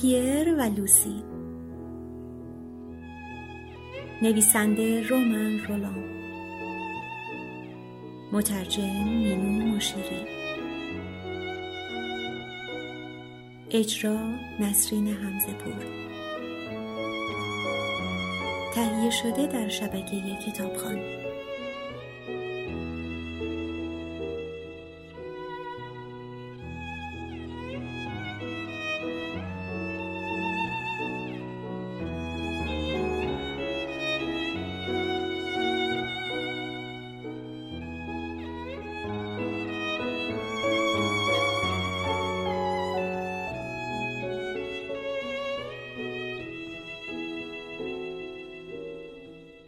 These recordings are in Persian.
پیر و لوسی. نویسنده رومن رولان. مترجم مینو مشیری. اجرا نسرین همزه پور. تهیه شده در شبکه کتابخانه.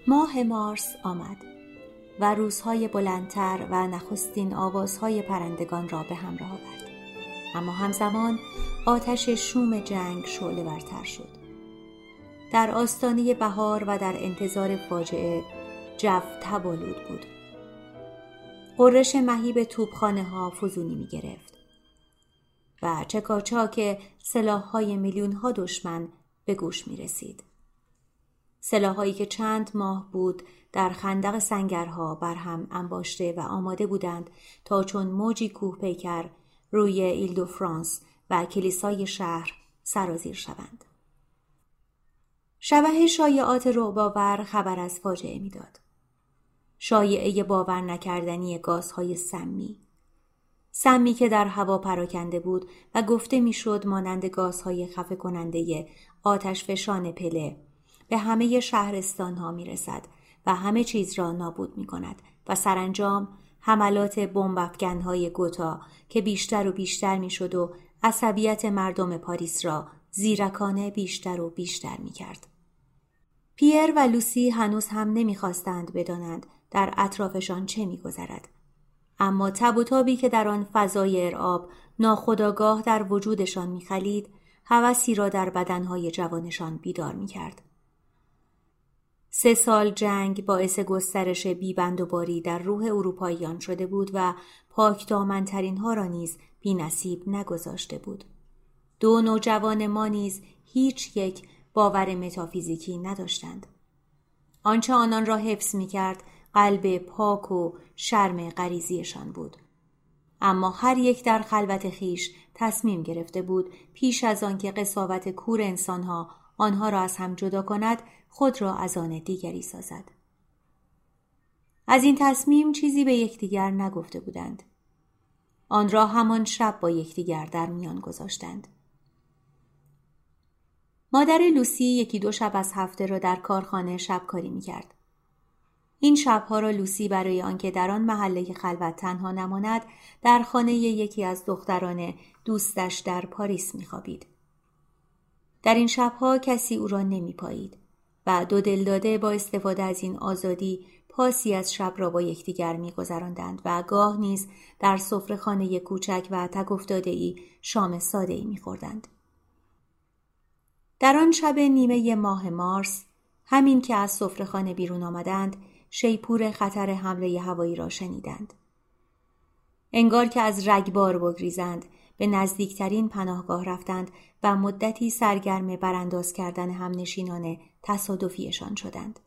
ماه مارس آمد و روزهای بلندتر و نخستین آوازهای پرندگان را به همراه آورد. اما همزمان آتش شوم جنگ شعله برتر شد. در آستانه بهار و در انتظار فاجعه جو تبالود بود. قررش مهیب توبخانه ها فزونی می گرفت و چکاچاک سلاح های میلیون ها دشمن به گوش می رسید. سلاحهایی که چند ماه بود در خندق سنگرها بر هم انباشته و آماده بودند تا چون موجی کوه پیکر روی ایل دو فرانس و کلیسای شهر سرازیر شوند. شبه شایعات رعباور خبر از فاجعه می‌داد. شایعه باور نکردنی گازهای سمی سمی که در هوا پراکنده بود و گفته می‌شد مانند گازهای خفه کننده آتش فشان پله به همه شهرستان ها می رسد و همه چیز را نابود می کند و سرانجام حملات بمب های گوتا که بیشتر و بیشتر می شد و عصبیت مردم پاریس را زیرکانه بیشتر و بیشتر می کرد. پیر و لوسی هنوز هم نمی‌خواستند بدانند در اطرافشان چه میگذرد اما تب و تابی که در آن فضای ارعاب ناخداگاه در وجودشان میخلید هوسی را در بدنهای جوانشان بیدار می‌کرد سه سال جنگ باعث گسترش بیبند و باری در روح اروپاییان شده بود و پاک دامنترین ها را نیز بی نصیب نگذاشته بود. دو نوجوان ما نیز هیچ یک باور متافیزیکی نداشتند. آنچه آنان را حفظ می کرد قلب پاک و شرم غریزیشان بود. اما هر یک در خلوت خیش تصمیم گرفته بود پیش از آنکه قصاوت کور انسانها آنها را از هم جدا کند خود را از آن دیگری سازد. از این تصمیم چیزی به یکدیگر نگفته بودند. آن را همان شب با یکدیگر در میان گذاشتند. مادر لوسی یکی دو شب از هفته را در کارخانه شبکاری می کرد. این شبها را لوسی برای آنکه در آن محله خلوت تنها نماند در خانه یکی از دختران دوستش در پاریس میخوابید. در این شبها کسی او را نمیپایید. و دو دلداده با استفاده از این آزادی پاسی از شب را با یکدیگر میگذراندند و گاه نیز در سفره خانه کوچک و تک افتاده ای شام ساده ای میخوردند. در آن شب نیمه ماه مارس همین که از سفره خانه بیرون آمدند شیپور خطر حمله هوایی را شنیدند. انگار که از رگبار بگریزند به نزدیکترین پناهگاه رفتند و مدتی سرگرم برانداز کردن همنشینان تصادفیشان شدند.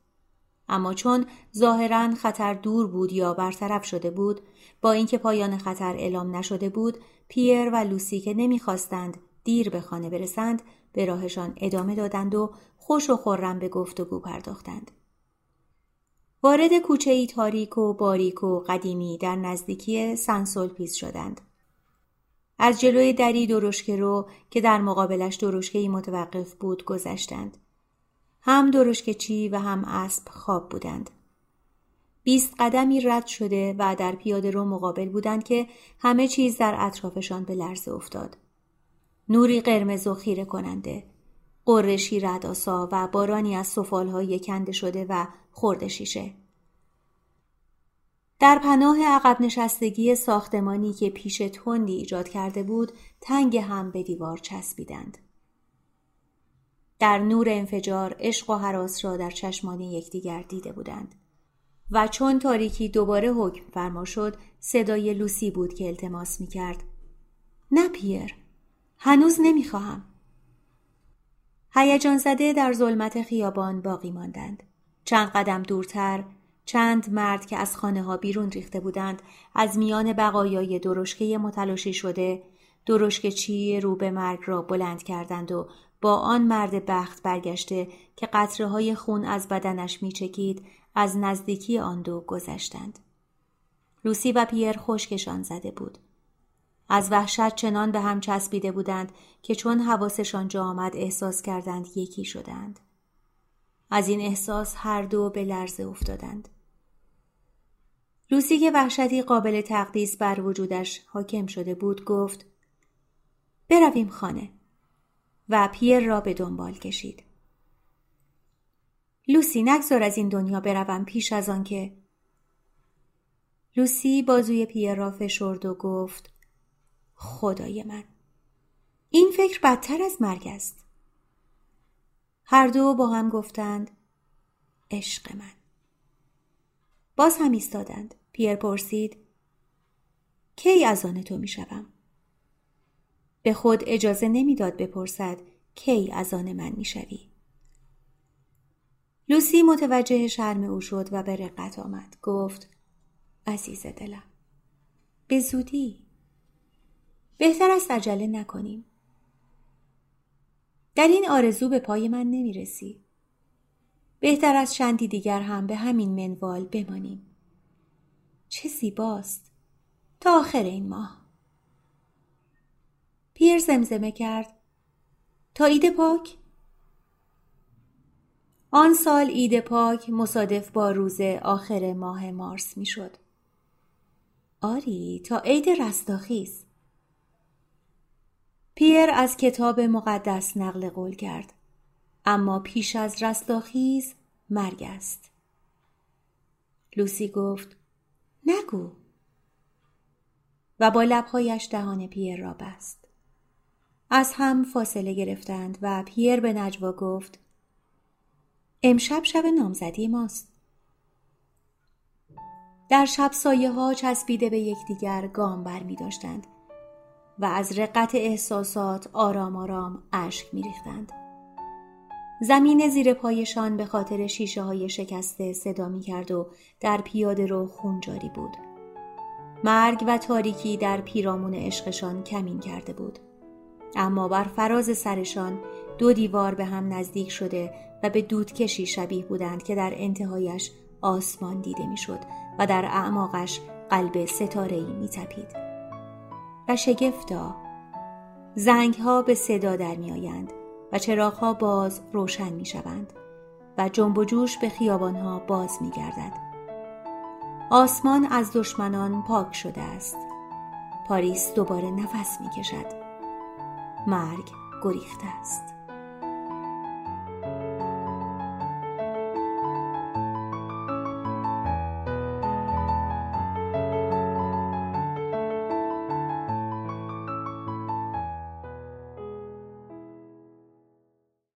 اما چون ظاهرا خطر دور بود یا برطرف شده بود با اینکه پایان خطر اعلام نشده بود پیر و لوسی که نمی‌خواستند دیر به خانه برسند به راهشان ادامه دادند و خوش و خرم به گفتگو پرداختند وارد کوچه ای تاریک و باریک و قدیمی در نزدیکی سن سولپیس شدند از جلوی دری درشکه رو که در مقابلش درشکه ای متوقف بود گذشتند. هم درشکه چی و هم اسب خواب بودند. بیست قدمی رد شده و در پیاده رو مقابل بودند که همه چیز در اطرافشان به لرزه افتاد. نوری قرمز و خیره کننده. قرشی رداسا و بارانی از سفالهای کنده شده و خورده شیشه. در پناه عقب نشستگی ساختمانی که پیش تندی ایجاد کرده بود تنگ هم به دیوار چسبیدند. در نور انفجار عشق و حراس را در چشمان یکدیگر دیده بودند و چون تاریکی دوباره حکم فرما شد صدای لوسی بود که التماس می کرد. نه پیر هنوز نمی‌خواهم هیجان زده در ظلمت خیابان باقی ماندند. چند قدم دورتر چند مرد که از خانه ها بیرون ریخته بودند از میان بقایای درشکه متلاشی شده درشک چی رو به مرگ را بلند کردند و با آن مرد بخت برگشته که قطره های خون از بدنش میچکید از نزدیکی آن دو گذشتند. لوسی و پیر خشکشان زده بود. از وحشت چنان به هم چسبیده بودند که چون حواسشان جا آمد احساس کردند یکی شدند. از این احساس هر دو به لرزه افتادند. لوسی که وحشتی قابل تقدیس بر وجودش حاکم شده بود گفت برویم خانه و پیر را به دنبال کشید. لوسی نگذار از این دنیا بروم پیش از آن که لوسی بازوی پیر را فشرد و گفت خدای من این فکر بدتر از مرگ است هر دو با هم گفتند عشق من باز هم ایستادند پیر پرسید کی از آن تو می شوم؟ به خود اجازه نمی‌داد بپرسد کی از آن من می شوی؟ لوسی متوجه شرم او شد و به رقت آمد. گفت عزیز دلم به زودی. بهتر است عجله نکنیم. در این آرزو به پای من نمی رسی. بهتر از چندی دیگر هم به همین منوال بمانیم. چه زیباست. تا آخر این ماه. پیر زمزمه کرد. تا ایده پاک؟ آن سال ایده پاک مصادف با روز آخر ماه مارس می‌شد. آری تا عید رستاخیز. پیر از کتاب مقدس نقل قول کرد. اما پیش از رستاخیز مرگ است. لوسی گفت نگو. و با لبهایش دهان پیر را بست. از هم فاصله گرفتند و پیر به نجوا گفت امشب شب نامزدی ماست در شب سایه ها چسبیده به یکدیگر گام بر می داشتند و از رقت احساسات آرام آرام اشک می ریختند. زمین زیر پایشان به خاطر شیشه های شکسته صدا می کرد و در پیاده رو خون جاری بود. مرگ و تاریکی در پیرامون عشقشان کمین کرده بود. اما بر فراز سرشان دو دیوار به هم نزدیک شده و به دودکشی شبیه بودند که در انتهایش آسمان دیده می‌شد و در اعماقش قلب ستاره می تپید. و شگفتا زنگ ها به صدا در می آیند و چراغ ها باز روشن می شوند و جنب و جوش به خیابان ها باز می گردد. آسمان از دشمنان پاک شده است. پاریس دوباره نفس می کشد. مرگ گریخته است.